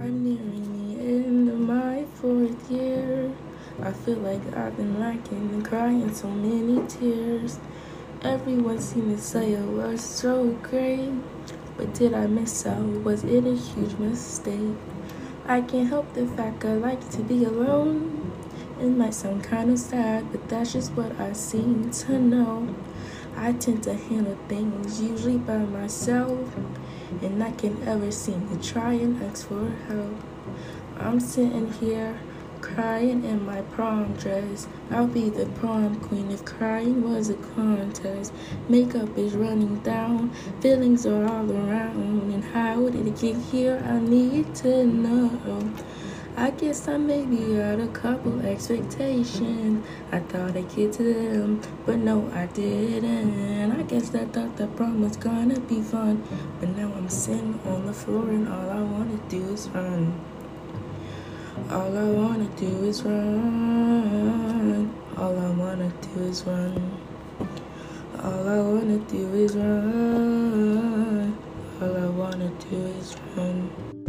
I'm nearing the end of my fourth year. I feel like I've been lacking and crying so many tears. Everyone seemed to say oh, it was so great, but did I miss out? Was it a huge mistake? I can't help the fact I like to be alone. It might sound kind of sad, but that's just what I seem to know. I tend to handle things usually by myself and I can ever seem to try and ask for help. I'm sitting here crying in my prom dress. I'll be the prom queen if crying was a contest. Makeup is running down, feelings are all around, and how did it get here? I need to know. I guess I maybe had a couple expectations. I thought I'd get to them, but no, I didn't. I guess I thought the prom was gonna be fun, but now I'm sitting on the floor and all I wanna do is run. All I wanna do is run. All I wanna do is run. All I wanna do is run. All I wanna do is run.